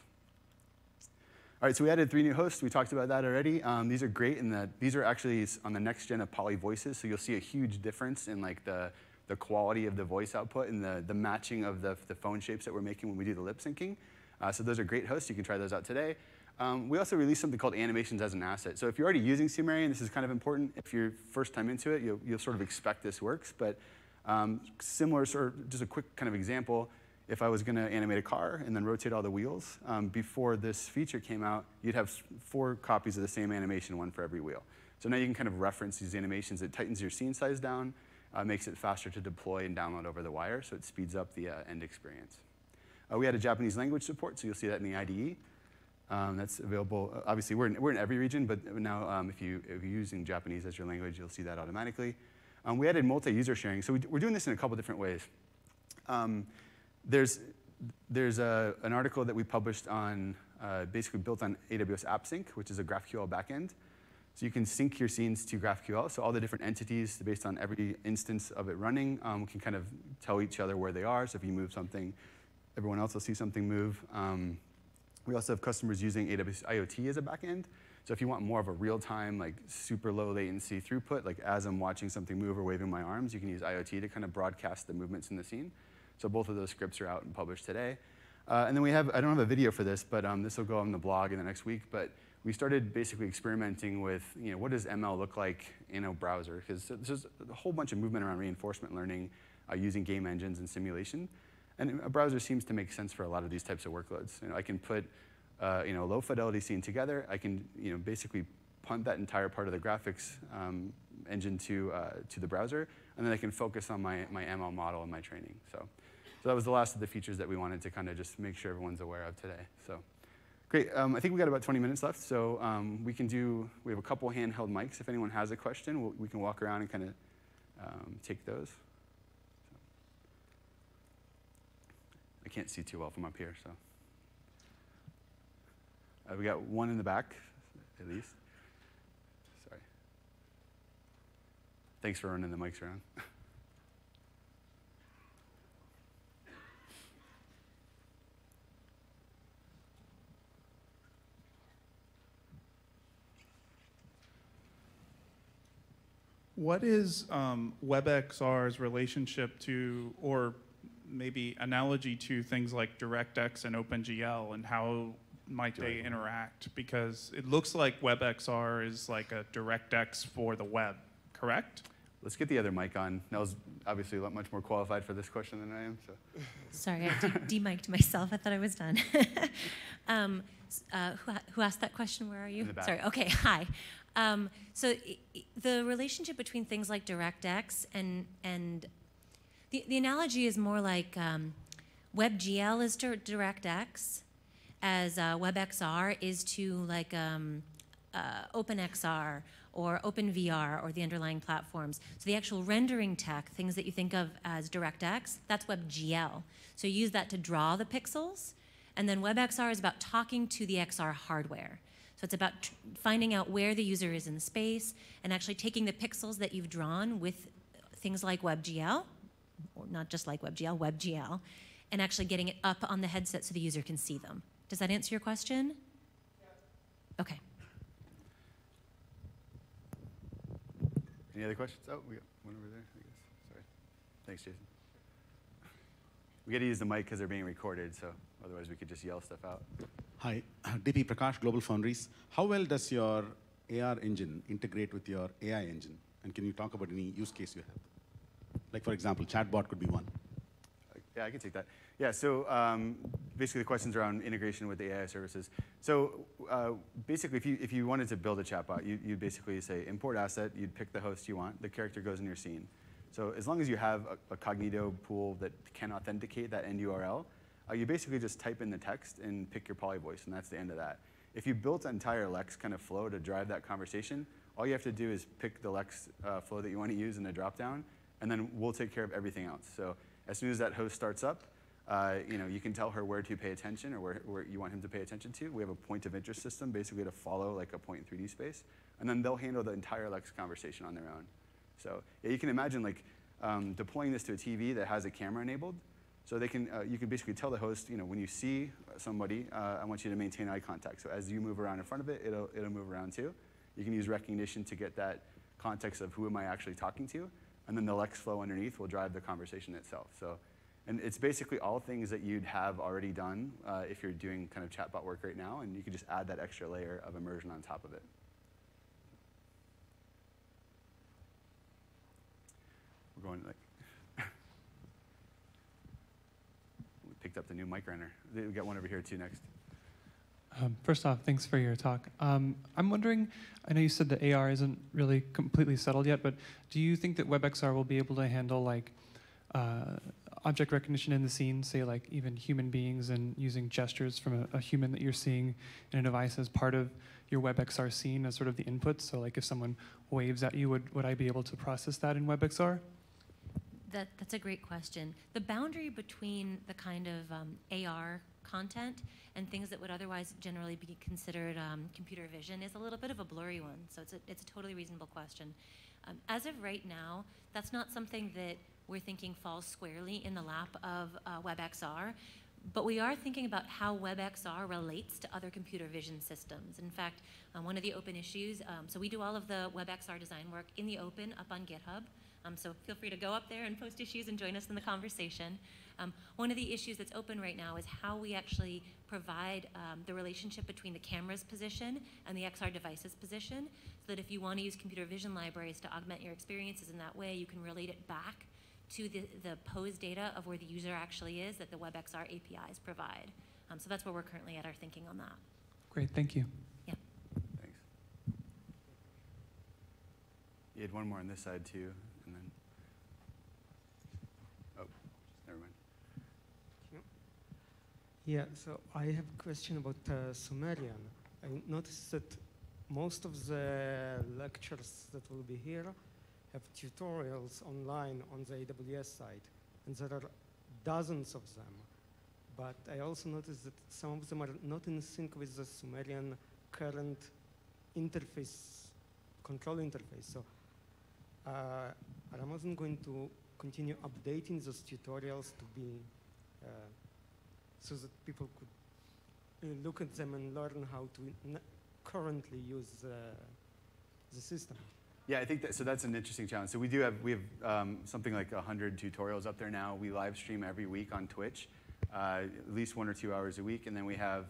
All right, so we added three new hosts. We talked about that already. Um, these are great in that these are actually on the next gen of Polly Voices, so you'll see a huge difference in like the, the quality of the voice output and the, the matching of the, the phone shapes that we're making when we do the lip syncing. Uh, so those are great hosts. You can try those out today. Um, we also released something called animations as an asset. So if you're already using Sumerian, this is kind of important. If you're first time into it, you'll, you'll sort of expect this works. But um, similar, sort of, just a quick kind of example. If I was going to animate a car and then rotate all the wheels, um, before this feature came out, you'd have four copies of the same animation, one for every wheel. So now you can kind of reference these animations. It tightens your scene size down, uh, makes it faster to deploy and download over the wire, so it speeds up the uh, end experience. Uh, we had a Japanese language support, so you'll see that in the IDE. Um, that's available. uh, Obviously, we're in, we're in every region, but now um, if, you, if you're using Japanese as your language, you'll see that automatically. Um, we added multi-user sharing, so we, we're doing this in a couple different ways. Um, there's there's a, an article that we published on, uh, basically built on AWS AppSync, which is a GraphQL backend. So you can sync your scenes to GraphQL. So all the different entities, based on every instance of it running, um, can kind of tell each other where they are. So if you move something, everyone else will see something move. Um, we also have customers using AWS IoT as a backend. So if you want more of a real-time, like super low latency throughput, like as I'm watching something move or waving my arms, you can use IoT to kind of broadcast the movements in the scene. So both of those scripts are out and published today. Uh, and then we have, I don't have a video for this, but um, this will go on the blog in the next week. But we started basically experimenting with, you know, what does ML look like in a browser? Because there's a whole bunch of movement around reinforcement learning uh, using game engines and simulation. And a browser seems to make sense for a lot of these types of workloads. You know, I can put, uh, you know, a low fidelity scene together. I can, you know, basically punt that entire part of the graphics um, engine to, uh, to the browser, and then I can focus on my, my ML model and my training. So, so that was the last of the features that we wanted to kind of just make sure everyone's aware of today. So great. Um, I think we got about 20 minutes left, so um, we can do, we have a couple handheld mics. If anyone has a question, we'll, we can walk around and kind of um, take those. I can't see too well from up here, so. Uh, we got one in the back, at least. Sorry. Thanks for running the mics around. What is um, WebXR's relationship to, or maybe analogy to things like DirectX and OpenGL, and how might they interact? Because it looks like WebXR is like a DirectX for the web, correct? Let's get the other mic on. Nell's obviously a lot much more qualified for this question than I am. So. Sorry, I de- demiked myself. I thought I was done. um, uh, who, who asked that question? Where are you? In the back. Sorry. Okay. Hi. Um, so the relationship between things like DirectX and and the, the analogy is more like um, WebGL is to DirectX, as uh, WebXR is to like um, uh, OpenXR or OpenVR or the underlying platforms. So the actual rendering tech, things that you think of as DirectX, that's WebGL. So you use that to draw the pixels, and then WebXR is about talking to the XR hardware. So it's about tr- finding out where the user is in space and actually taking the pixels that you've drawn with things like WebGL, or not just like WebGL, WebGL, and actually getting it up on the headset so the user can see them. Does that answer your question? Okay. Any other questions? Oh, we got one over there, I guess. Sorry. Thanks, Jason. We got to use the mic because they're being recorded, so otherwise we could just yell stuff out. Hi, DP Prakash, GlobalFoundries. How well does your AR engine integrate with your AI engine? And can you talk about any use case you have? Like, for example, chatbot could be one. Yeah, I can take that. Yeah, so um, basically the question's around integration with the AI services. So uh, basically, if you, if you wanted to build a chatbot, you, you'd basically say import asset, you'd pick the host you want, the character goes in your scene. So as long as you have a, a Cognito pool that can authenticate that end URL, uh, you basically just type in the text and pick your Polly voice, and that's the end of that. If you built an entire Lex kind of flow to drive that conversation, all you have to do is pick the Lex uh, flow that you want to use in the dropdown, and then we'll take care of everything else. So as soon as that host starts up, uh, you know, you can tell her where to pay attention or where, where you want him to pay attention to. We have a point of interest system, basically to follow like a point in 3D space, and then they'll handle the entire Lex conversation on their own. So yeah, you can imagine like um, deploying this to a TV that has a camera enabled. So they can, uh, you can basically tell the host, you know, when you see somebody, uh, I want you to maintain eye contact. So as you move around in front of it, it'll, it'll move around too. You can use Rekognition to get that context of who am I actually talking to, and then the Lex flow underneath will drive the conversation itself. So, and it's basically all things that you'd have already done uh, if you're doing kind of chatbot work right now, and you can just add that extra layer of immersion on top of it. We're going like. we picked up the new mic runner. We got one over here too next. Um, first off, thanks for your talk. Um, I'm wondering, I know you said that AR isn't really completely settled yet, but do you think that WebXR will be able to handle like uh, object recognition in the scene, say like even human beings and using gestures from a, a human that you're seeing in a device as part of your WebXR scene as sort of the input? So like if someone waves at you, would, would I be able to process that in WebXR? That, that's a great question. The boundary between the kind of um, AR content and things that would otherwise generally be considered um, computer vision is a little bit of a blurry one. So it's a, it's a totally reasonable question. Um, as of right now, that's not something that we're thinking falls squarely in the lap of uh, WebXR. But we are thinking about how WebXR relates to other computer vision systems. In fact, um, one of the open issues, um, so we do all of the WebXR design work in the open up on GitHub. Um, so feel free to go up there and post issues and join us in the conversation. Um, one of the issues that's open right now is how we actually provide um, the relationship between the camera's position and the XR device's position, so that if you want to use computer vision libraries to augment your experiences in that way, you can relate it back to the, the pose data of where the user actually is that the WebXR APIs provide. Um, so that's where we're currently at our thinking on that. Great, thank you. Yeah. Thanks. You had one more on this side too, and then. Oh, never mind. Yeah, so I have a question about uh, Sumerian. I noticed that most of the lectures that will be here have tutorials online on the AWS side, and there are dozens of them. But I also noticed that some of them are not in sync with the Sumerian current interface, control interface. So uh, are Amazon going to continue updating those tutorials to be uh, so that people could uh, look at them and learn how to currently use uh, the system. Yeah, I think that, so. That's an interesting challenge. So we do have we have um, something like hundred tutorials up there now. We live stream every week on Twitch, uh, at least one or two hours a week, and then we have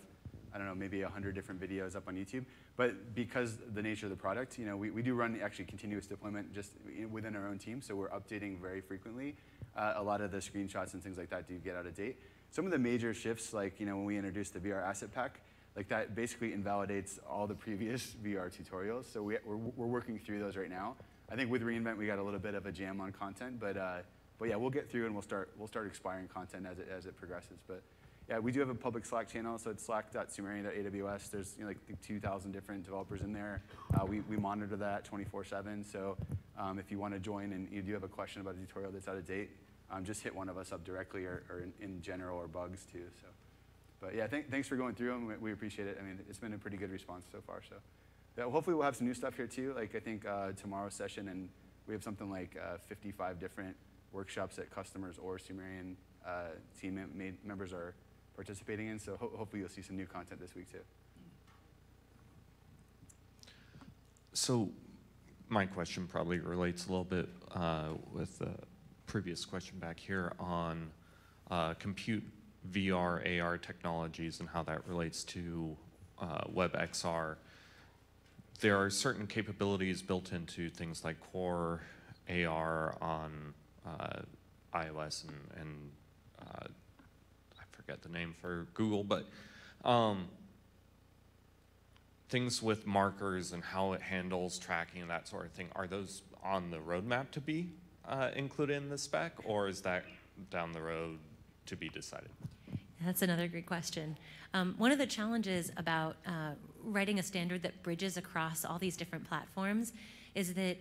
I don't know maybe hundred different videos up on YouTube. But because the nature of the product, you know, we, we do run actually continuous deployment just within our own team, so we're updating very frequently. Uh, a lot of the screenshots and things like that do get out of date. Some of the major shifts, like you know when we introduced the VR Asset Pack, like that basically invalidates all the previous VR tutorials. So we, we're, we're working through those right now. I think with re:Invent we got a little bit of a jam on content, but uh, but yeah, we'll get through and we'll start we'll start expiring content as it as it progresses. But yeah, we do have a public Slack channel, so it's slack.sumerian.aws. There's you know, like 2,000 different developers in there. Uh, we, we monitor that 24/7. So um, if you want to join and you do have a question about a tutorial that's out of date, um, just hit one of us up directly or, or in, in, general or bugs too. So, but yeah, th thanks for going through them. We, we, appreciate it. I mean, it's been a pretty good response so far. So, yeah, hopefully we'll have some new stuff here too. Like I think uh, tomorrow's session, and we have something like uh, 55 different workshops that customers or Sumerian uh, team members are participating in. So ho hopefully you'll see some new content this week too. So my question probably relates a little bit uh, with the previous question back here on uh, compute VR, AR technologies and how that relates to uh, WebXR. There are certain capabilities built into things like Core AR on uh, iOS and, and uh, I forget the name for Google, but um, things with markers and how it handles tracking and that sort of thing, are those on the roadmap to be uh, included in the spec, or is that down the road to be decided? That's another great question. Um, one of the challenges about uh, writing a standard that bridges across all these different platforms is that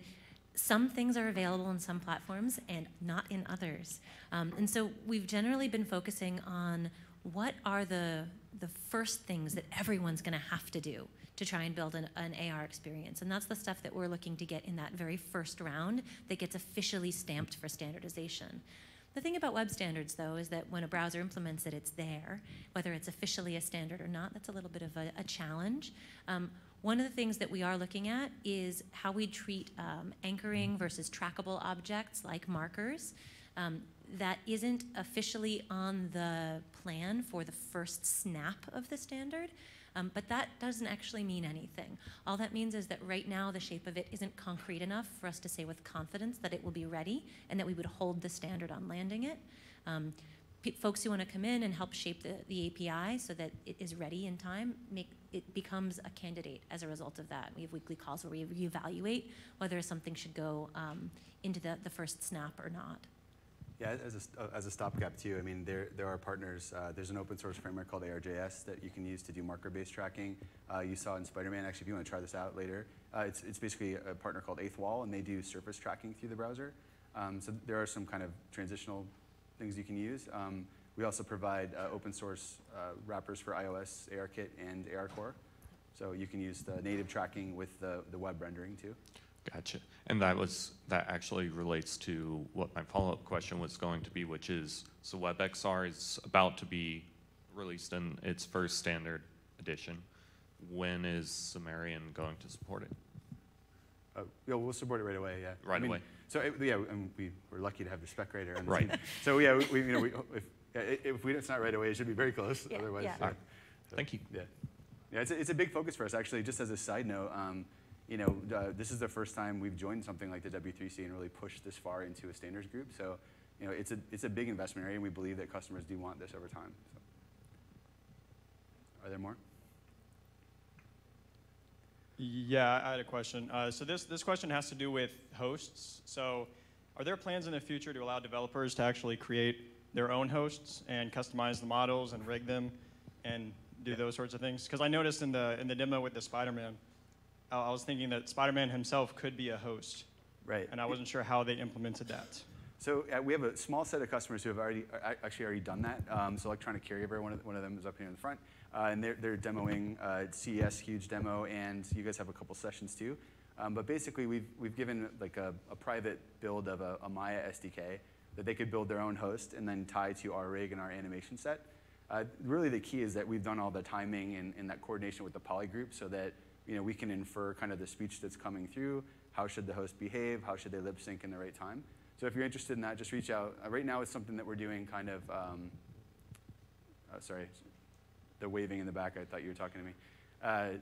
some things are available in some platforms and not in others. Um, and so we've generally been focusing on what are the, the first things that everyone's going to have to do to try and build an, an, AR experience. And that's the stuff that we're looking to get in that very first round that gets officially stamped for standardization. The thing about web standards, though, is that when a browser implements it, it's there. Whether it's officially a standard or not, that's a little bit of a, a challenge. Um, one of the things that we are looking at is how we treat um, anchoring versus trackable objects like markers. Um, that isn't officially on the plan for the first snap of the standard, um, but that doesn't actually mean anything. All that means is that right now the shape of it isn't concrete enough for us to say with confidence that it will be ready and that we would hold the standard on landing it. Um, folks who want to come in and help shape the, the API so that it is ready in time, make it becomes a candidate as a result of that. We have weekly calls where we reevaluate whether something should go um, into the, the first snap or not. Yeah, as a, as a stopgap too, I mean, there, there are partners. Uh, there's an open source framework called AR.js that you can use to do marker-based tracking. Uh, you saw in Spider-Man, actually, if you want to try this out later, uh, it's, it's basically a partner called Eighth Wall, and they do surface tracking through the browser. Um, so there are some kind of transitional things you can use. Um, we also provide uh, open source uh, wrappers for iOS, ARKit, and ARCore. So you can use the native tracking with the, the web rendering too. Gotcha. And that was that actually relates to what my follow-up question was going to be, which is so WebXR is about to be released in its first standard edition. When is Sumerian going to support it? Uh, yeah, we'll support it right away. Yeah, right I mean, away. So it, yeah, and we we're lucky to have the spec writer on the right. team. So yeah, we, we you know we, if, if we it's not right away, it should be very close. Yeah, Otherwise, yeah. Uh, so, Thank you. Yeah, yeah, it's a, it's a big focus for us actually. Just as a side note. Um, you know, uh, this is the first time we've joined something like the W3C and really pushed this far into a standards group. So, you know, it's a, it's a big investment area, and we believe that customers do want this over time. So. Are there more? Yeah, I had a question. Uh, so this, this question has to do with hosts. So are there plans in the future to allow developers to actually create their own hosts and customize the models and rig them and do those sorts of things? Because I noticed in the, in the demo with the Spider-Man, I, I was thinking that Spider-Man himself could be a host. Right. And I wasn't sure how they implemented that. So uh, we have a small set of customers who have already uh, actually already done that. Um, so Electronic Caregiver, one of, one of them is up here in the front, uh, and they're, they're demoing uh, CES, huge demo, and you guys have a couple sessions too. Um, but basically, we've, we've given like a, a private build of a, a Maya SDK that they could build their own host and then tie to our rig and our animation set. Uh, really, the key is that we've done all the timing and, and that coordination with the Polly group so that you know we can infer kind of the speech that's coming through. How should the host behave? How should they lip sync in the right time? So if you're interested in that, just reach out. Uh, right now, it's something that we're doing kind of. Um, uh, sorry, the waving in the back. I thought you were talking to me. Uh,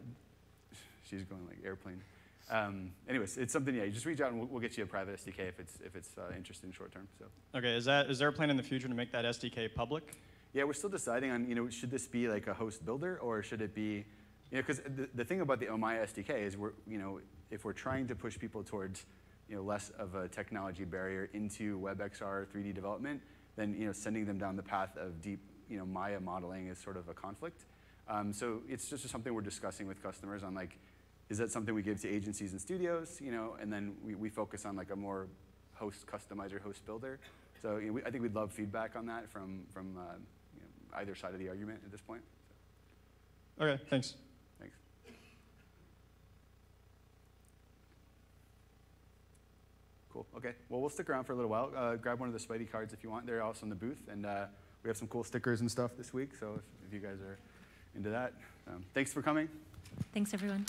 she's going like airplane. Um, anyways, it's something. Yeah, you just reach out and we'll, we'll get you a private SDK if it's if it's uh, interested in short term. So. Okay, is, that, is there a plan in the future to make that SDK public? Yeah, we're still deciding on, you know, should this be like a host builder or should it be, you know, because the, the thing about the Omaya SDK is we're, you know, if we're trying to push people towards, you know, less of a technology barrier into WebXR 3D development, then, you know, sending them down the path of deep, you know, Maya modeling is sort of a conflict. Um, so it's just something we're discussing with customers on like, is that something we give to agencies and studios, you know, and then we, we focus on like a more host customizer, host builder. So you know, we, I think we'd love feedback on that from, from uh, you know, either side of the argument at this point. Okay, thanks. Thanks. Cool. Okay. Well, we'll stick around for a little while. Uh, grab one of the Spidey cards if you want. They're also in the booth, and uh, we have some cool stickers and stuff this week. So if, if you guys are into that, um, thanks for coming. Thanks, everyone.